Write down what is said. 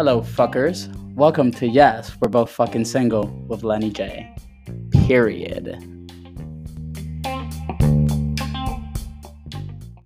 Hello, fuckers. Welcome to Yes, We're Both Fucking Single with Lenny J. Period.